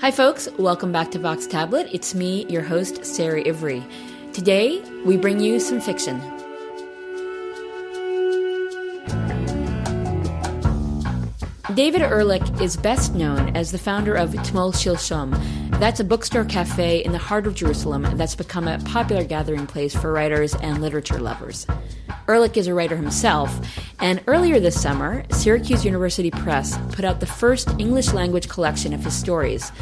Hi, folks. Welcome back to Vox Tablet. It's me, your host, Sara Ivry. Today, we bring you some fiction. David Ehrlich is best known as the founder of Tmol Shilshom. That's a bookstore cafe in the heart of Jerusalem that's become a popular gathering place for writers and literature lovers. Ehrlich is a writer himself, and earlier this summer, Syracuse University Press put out the first English language collection of his stories.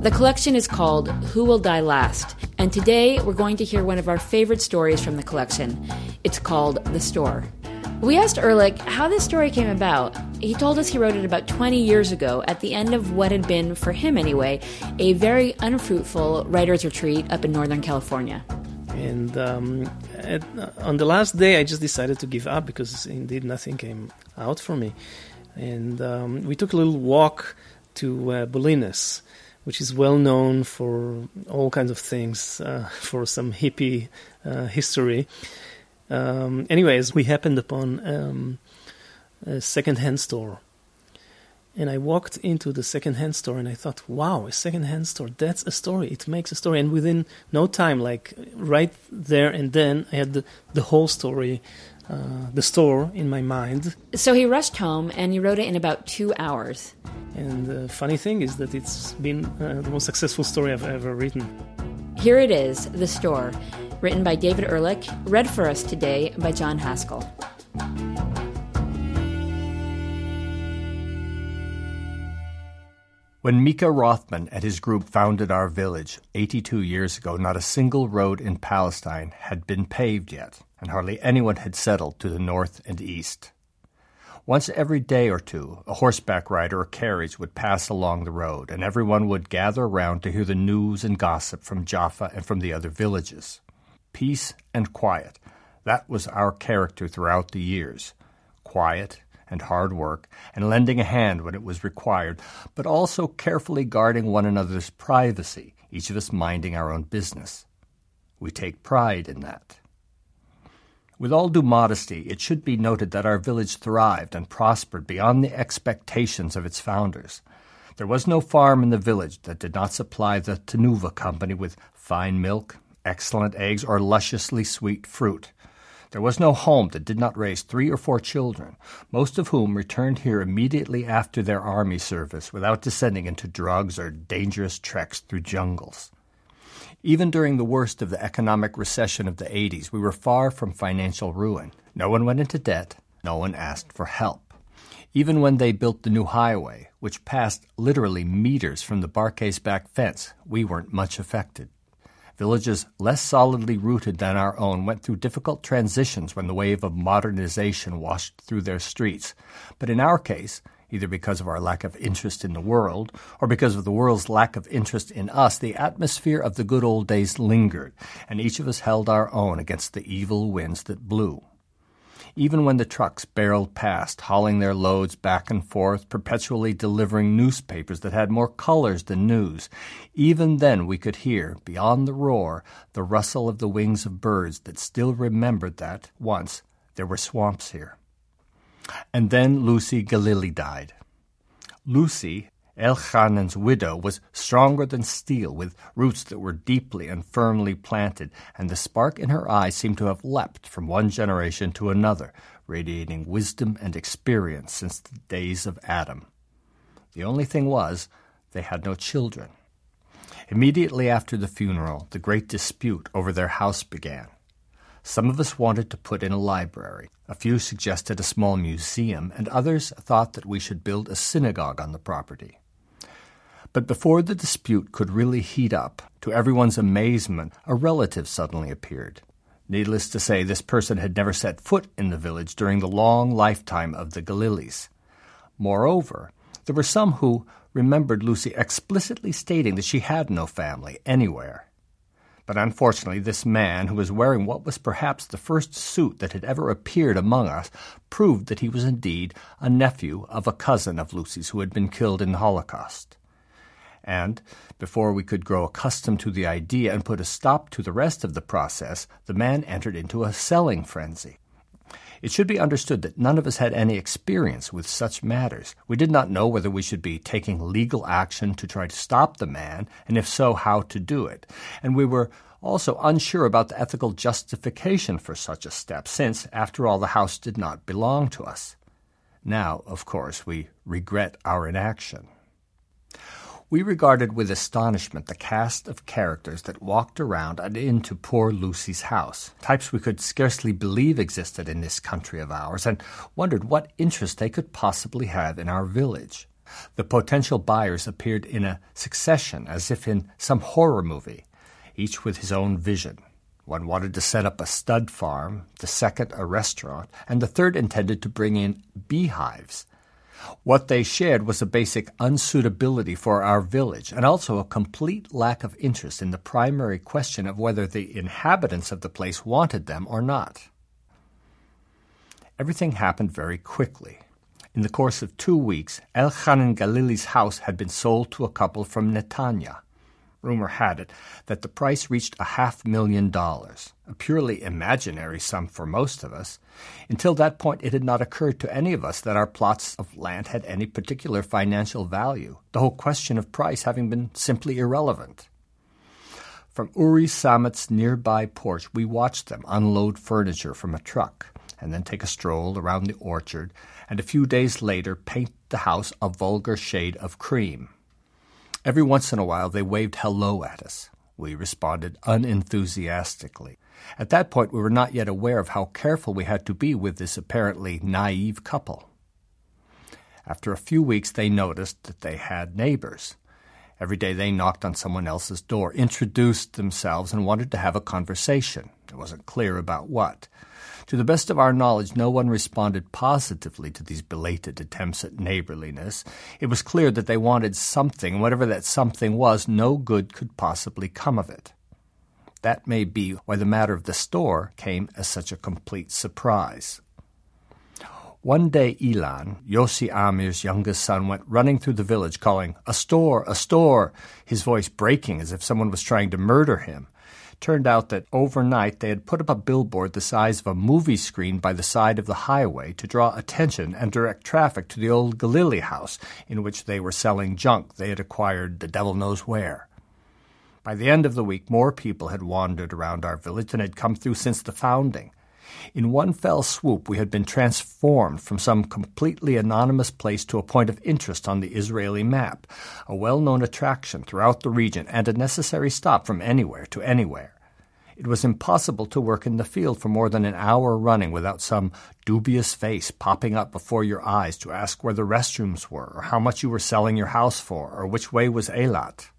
The collection is called Who Will Die Last, and today we're going to hear one of our favorite stories from the collection. It's called The Store. We asked Ehrlich how this story came about. He told us he wrote it about 20 years ago at the end of what had been, for him anyway, a very unfruitful writer's retreat up in Northern California. And um, at, on the last day, I just decided to give up because indeed nothing came out for me. And um, we took a little walk to uh, Bolinas, which is well known for all kinds of things, uh, for some hippie uh, history. Um, anyways, we happened upon um, a second-hand store, and I walked into the second-hand store, and I thought, "Wow, a second-hand store—that's a story. It makes a story." And within no time, like right there and then, I had the, the whole story. Uh, the store in my mind. So he rushed home and he wrote it in about two hours. And the funny thing is that it's been uh, the most successful story I've ever written. Here it is The Store, written by David Ehrlich, read for us today by John Haskell. When Mika Rothman and his group founded our village 82 years ago, not a single road in Palestine had been paved yet, and hardly anyone had settled to the north and east. Once every day or two, a horseback rider or carriage would pass along the road, and everyone would gather around to hear the news and gossip from Jaffa and from the other villages. Peace and quiet. That was our character throughout the years. Quiet and hard work, and lending a hand when it was required, but also carefully guarding one another's privacy, each of us minding our own business. We take pride in that. With all due modesty, it should be noted that our village thrived and prospered beyond the expectations of its founders. There was no farm in the village that did not supply the Tanuva Company with fine milk, excellent eggs, or lusciously sweet fruit. There was no home that did not raise three or four children, most of whom returned here immediately after their army service without descending into drugs or dangerous treks through jungles. Even during the worst of the economic recession of the 80s, we were far from financial ruin. No one went into debt, no one asked for help. Even when they built the new highway, which passed literally meters from the Barkays back fence, we weren't much affected. Villages less solidly rooted than our own went through difficult transitions when the wave of modernization washed through their streets. But in our case, either because of our lack of interest in the world or because of the world's lack of interest in us, the atmosphere of the good old days lingered, and each of us held our own against the evil winds that blew even when the trucks barreled past, hauling their loads back and forth, perpetually delivering newspapers that had more colors than news. Even then we could hear, beyond the roar, the rustle of the wings of birds that still remembered that, once, there were swamps here. And then Lucy Galili died. Lucy Elchanan's widow was stronger than steel, with roots that were deeply and firmly planted, and the spark in her eye seemed to have leapt from one generation to another, radiating wisdom and experience since the days of Adam. The only thing was, they had no children. Immediately after the funeral, the great dispute over their house began. Some of us wanted to put in a library. A few suggested a small museum, and others thought that we should build a synagogue on the property. But before the dispute could really heat up, to everyone's amazement, a relative suddenly appeared. Needless to say, this person had never set foot in the village during the long lifetime of the Galilis. Moreover, there were some who remembered Lucy explicitly stating that she had no family anywhere. But unfortunately, this man, who was wearing what was perhaps the first suit that had ever appeared among us, proved that he was indeed a nephew of a cousin of Lucy's who had been killed in the Holocaust and, before we could grow accustomed to the idea and put a stop to the rest of the process, the man entered into a selling frenzy. It should be understood that none of us had any experience with such matters. We did not know whether we should be taking legal action to try to stop the man, and if so, how to do it. And we were also unsure about the ethical justification for such a step, since, after all, the house did not belong to us. Now, of course, we regret our inaction. We regarded with astonishment the cast of characters that walked around and into poor Lucy's house, types we could scarcely believe existed in this country of ours, and wondered what interest they could possibly have in our village. The potential buyers appeared in a succession as if in some horror movie, each with his own vision. One wanted to set up a stud farm, the second a restaurant, and the third intended to bring in beehives. What they shared was a basic unsuitability for our village and also a complete lack of interest in the primary question of whether the inhabitants of the place wanted them or not. Everything happened very quickly. In the course of two weeks, Elchanan Galili's house had been sold to a couple from Netanya rumor had it that the price reached a half million dollars, a purely imaginary sum for most of us. Until that point, it had not occurred to any of us that our plots of land had any particular financial value, the whole question of price having been simply irrelevant. From Uri Samet's nearby porch, we watched them unload furniture from a truck and then take a stroll around the orchard, and a few days later paint the house a vulgar shade of cream. Every once in a while, they waved hello at us. We responded unenthusiastically. At that point, we were not yet aware of how careful we had to be with this apparently naive couple. After a few weeks, they noticed that they had neighbors. Every day they knocked on someone else's door, introduced themselves, and wanted to have a conversation. It wasn't clear about what. To the best of our knowledge, no one responded positively to these belated attempts at neighborliness. It was clear that they wanted something, whatever that something was, no good could possibly come of it. That may be why the matter of the store came as such a complete surprise. One day, Ilan, Yossi Amir's youngest son, went running through the village calling, A store, a store, his voice breaking as if someone was trying to murder him turned out that overnight they had put up a billboard the size of a movie screen by the side of the highway to draw attention and direct traffic to the old Galili house in which they were selling junk they had acquired the devil knows where. By the end of the week, more people had wandered around our village than had come through since the founding. In one fell swoop, we had been transformed from some completely anonymous place to a point of interest on the Israeli map, a well known attraction throughout the region, and a necessary stop from anywhere to anywhere. It was impossible to work in the field for more than an hour running without some dubious face popping up before your eyes to ask where the restrooms were, or how much you were selling your house for, or which way was Eilat.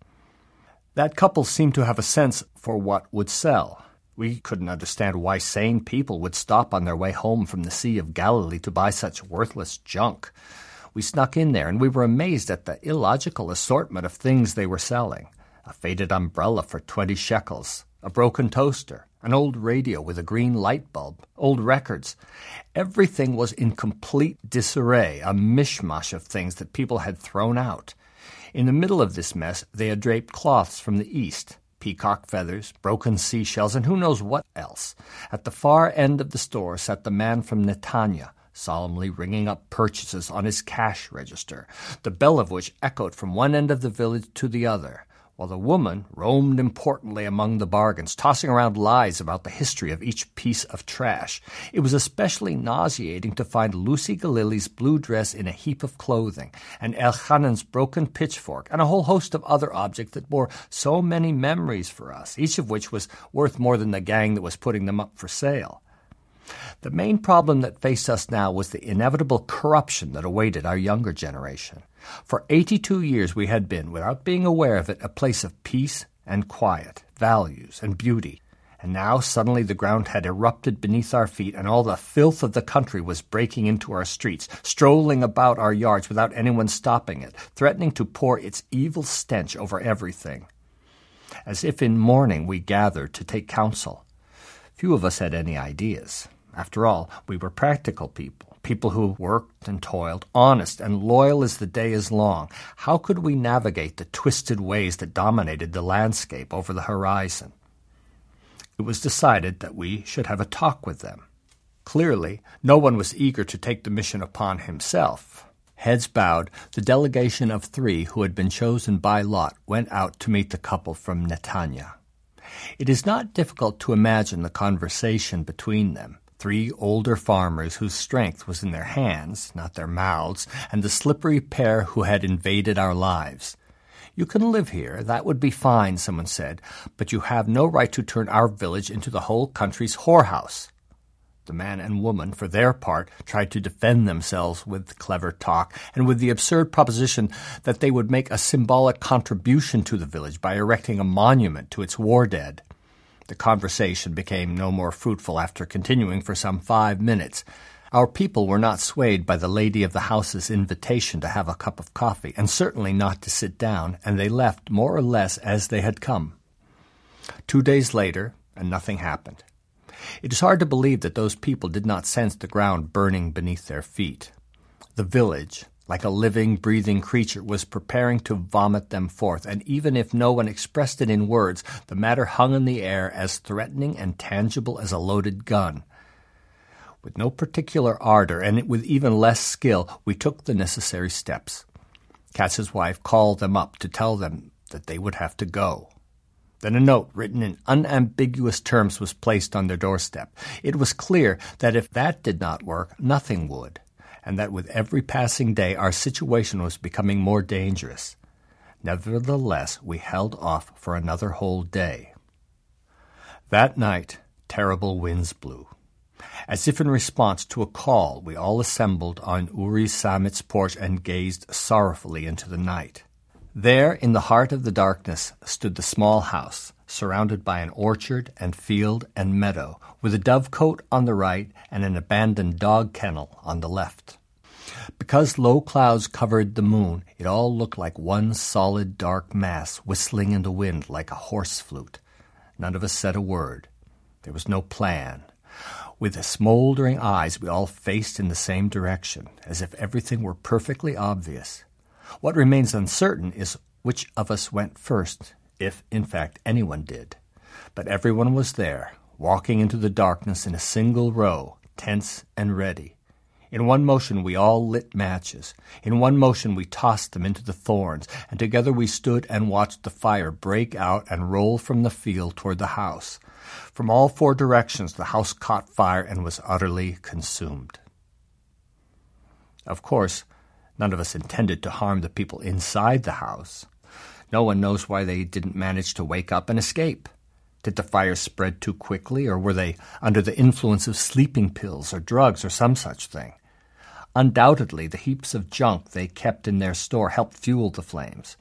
That couple seemed to have a sense for what would sell. We couldn't understand why sane people would stop on their way home from the Sea of Galilee to buy such worthless junk. We snuck in there, and we were amazed at the illogical assortment of things they were selling a faded umbrella for twenty shekels, a broken toaster, an old radio with a green light bulb, old records. Everything was in complete disarray, a mishmash of things that people had thrown out. In the middle of this mess, they had draped cloths from the East, peacock feathers, broken seashells, and who knows what else. At the far end of the store sat the man from Netanya, solemnly ringing up purchases on his cash register, the bell of which echoed from one end of the village to the other while the woman roamed importantly among the bargains, tossing around lies about the history of each piece of trash. It was especially nauseating to find Lucy Galili's blue dress in a heap of clothing, and Elchanan's broken pitchfork, and a whole host of other objects that bore so many memories for us, each of which was worth more than the gang that was putting them up for sale. The main problem that faced us now was the inevitable corruption that awaited our younger generation. For 82 years we had been, without being aware of it, a place of peace and quiet, values and beauty. And now suddenly the ground had erupted beneath our feet, and all the filth of the country was breaking into our streets, strolling about our yards without anyone stopping it, threatening to pour its evil stench over everything. As if in mourning we gathered to take counsel. Few of us had any ideas. After all, we were practical people people who worked and toiled, honest and loyal as the day is long. How could we navigate the twisted ways that dominated the landscape over the horizon? It was decided that we should have a talk with them. Clearly, no one was eager to take the mission upon himself. Heads bowed, the delegation of three who had been chosen by lot went out to meet the couple from Netanya. It is not difficult to imagine the conversation between them. Three older farmers whose strength was in their hands, not their mouths, and the slippery pair who had invaded our lives. You can live here, that would be fine, someone said, but you have no right to turn our village into the whole country's whorehouse. The man and woman, for their part, tried to defend themselves with clever talk and with the absurd proposition that they would make a symbolic contribution to the village by erecting a monument to its war dead. The conversation became no more fruitful after continuing for some five minutes. Our people were not swayed by the lady of the house's invitation to have a cup of coffee, and certainly not to sit down, and they left more or less as they had come. Two days later, and nothing happened. It is hard to believe that those people did not sense the ground burning beneath their feet. The village, like a living, breathing creature, was preparing to vomit them forth, and even if no one expressed it in words, the matter hung in the air as threatening and tangible as a loaded gun. With no particular ardor, and with even less skill, we took the necessary steps. Katz's wife called them up to tell them that they would have to go. Then a note written in unambiguous terms was placed on their doorstep. It was clear that if that did not work, nothing would, and that with every passing day our situation was becoming more dangerous. Nevertheless, we held off for another whole day. That night, terrible winds blew. As if in response to a call, we all assembled on Uri Samit's porch and gazed sorrowfully into the night. There, in the heart of the darkness, stood the small house, surrounded by an orchard and field and meadow, with a dovecote on the right and an abandoned dog kennel on the left. Because low clouds covered the moon, it all looked like one solid dark mass whistling in the wind like a horse flute. None of us said a word. There was no plan. With smoldering eyes, we all faced in the same direction, as if everything were perfectly obvious. What remains uncertain is which of us went first, if in fact anyone did. But everyone was there, walking into the darkness in a single row, tense and ready. In one motion we all lit matches. In one motion we tossed them into the thorns, and together we stood and watched the fire break out and roll from the field toward the house. From all four directions the house caught fire and was utterly consumed. Of course, None of us intended to harm the people inside the house. No one knows why they didn't manage to wake up and escape. Did the fire spread too quickly, or were they under the influence of sleeping pills or drugs or some such thing? Undoubtedly, the heaps of junk they kept in their store helped fuel the flames.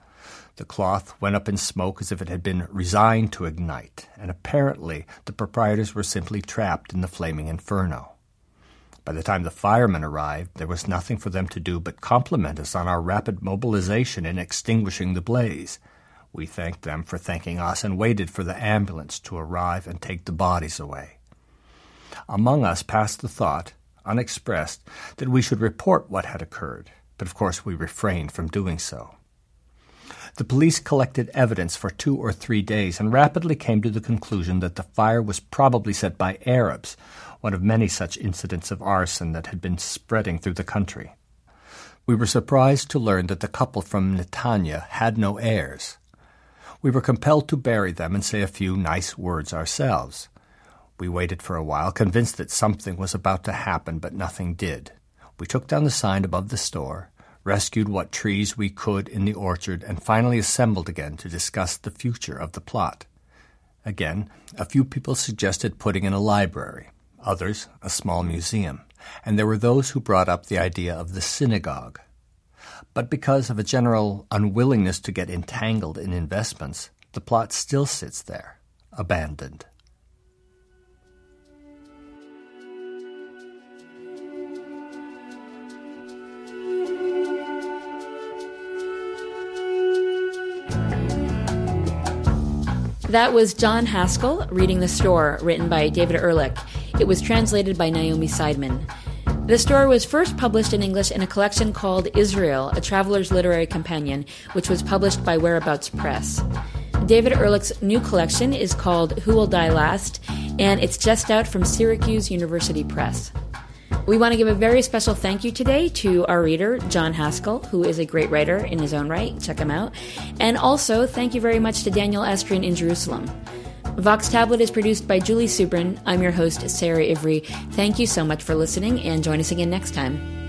The cloth went up in smoke as if it had been resigned to ignite, and apparently the proprietors were simply trapped in the flaming inferno. By the time the firemen arrived, there was nothing for them to do but compliment us on our rapid mobilization in extinguishing the blaze. We thanked them for thanking us and waited for the ambulance to arrive and take the bodies away. Among us passed the thought, unexpressed, that we should report what had occurred, but of course we refrained from doing so. The police collected evidence for two or three days and rapidly came to the conclusion that the fire was probably set by Arabs one of many such incidents of arson that had been spreading through the country. We were surprised to learn that the couple from Netanya had no heirs. We were compelled to bury them and say a few nice words ourselves. We waited for a while, convinced that something was about to happen, but nothing did. We took down the sign above the store, rescued what trees we could in the orchard, and finally assembled again to discuss the future of the plot. Again, a few people suggested putting in a library others a small museum, and there were those who brought up the idea of the synagogue. But because of a general unwillingness to get entangled in investments, the plot still sits there, abandoned. That was John Haskell reading The Store, written by David Ehrlich. It was translated by Naomi Seidman. The story was first published in English in a collection called Israel, a Traveler's Literary Companion, which was published by Whereabouts Press. David Ehrlich's new collection is called Who Will Die Last, and it's just out from Syracuse University Press. We want to give a very special thank you today to our reader, John Haskell, who is a great writer in his own right. Check him out. And also, thank you very much to Daniel Estrin in Jerusalem. Vox Tablet is produced by Julie Subrin. I'm your host, Sara Ivry. Thank you so much for listening, and join us again next time.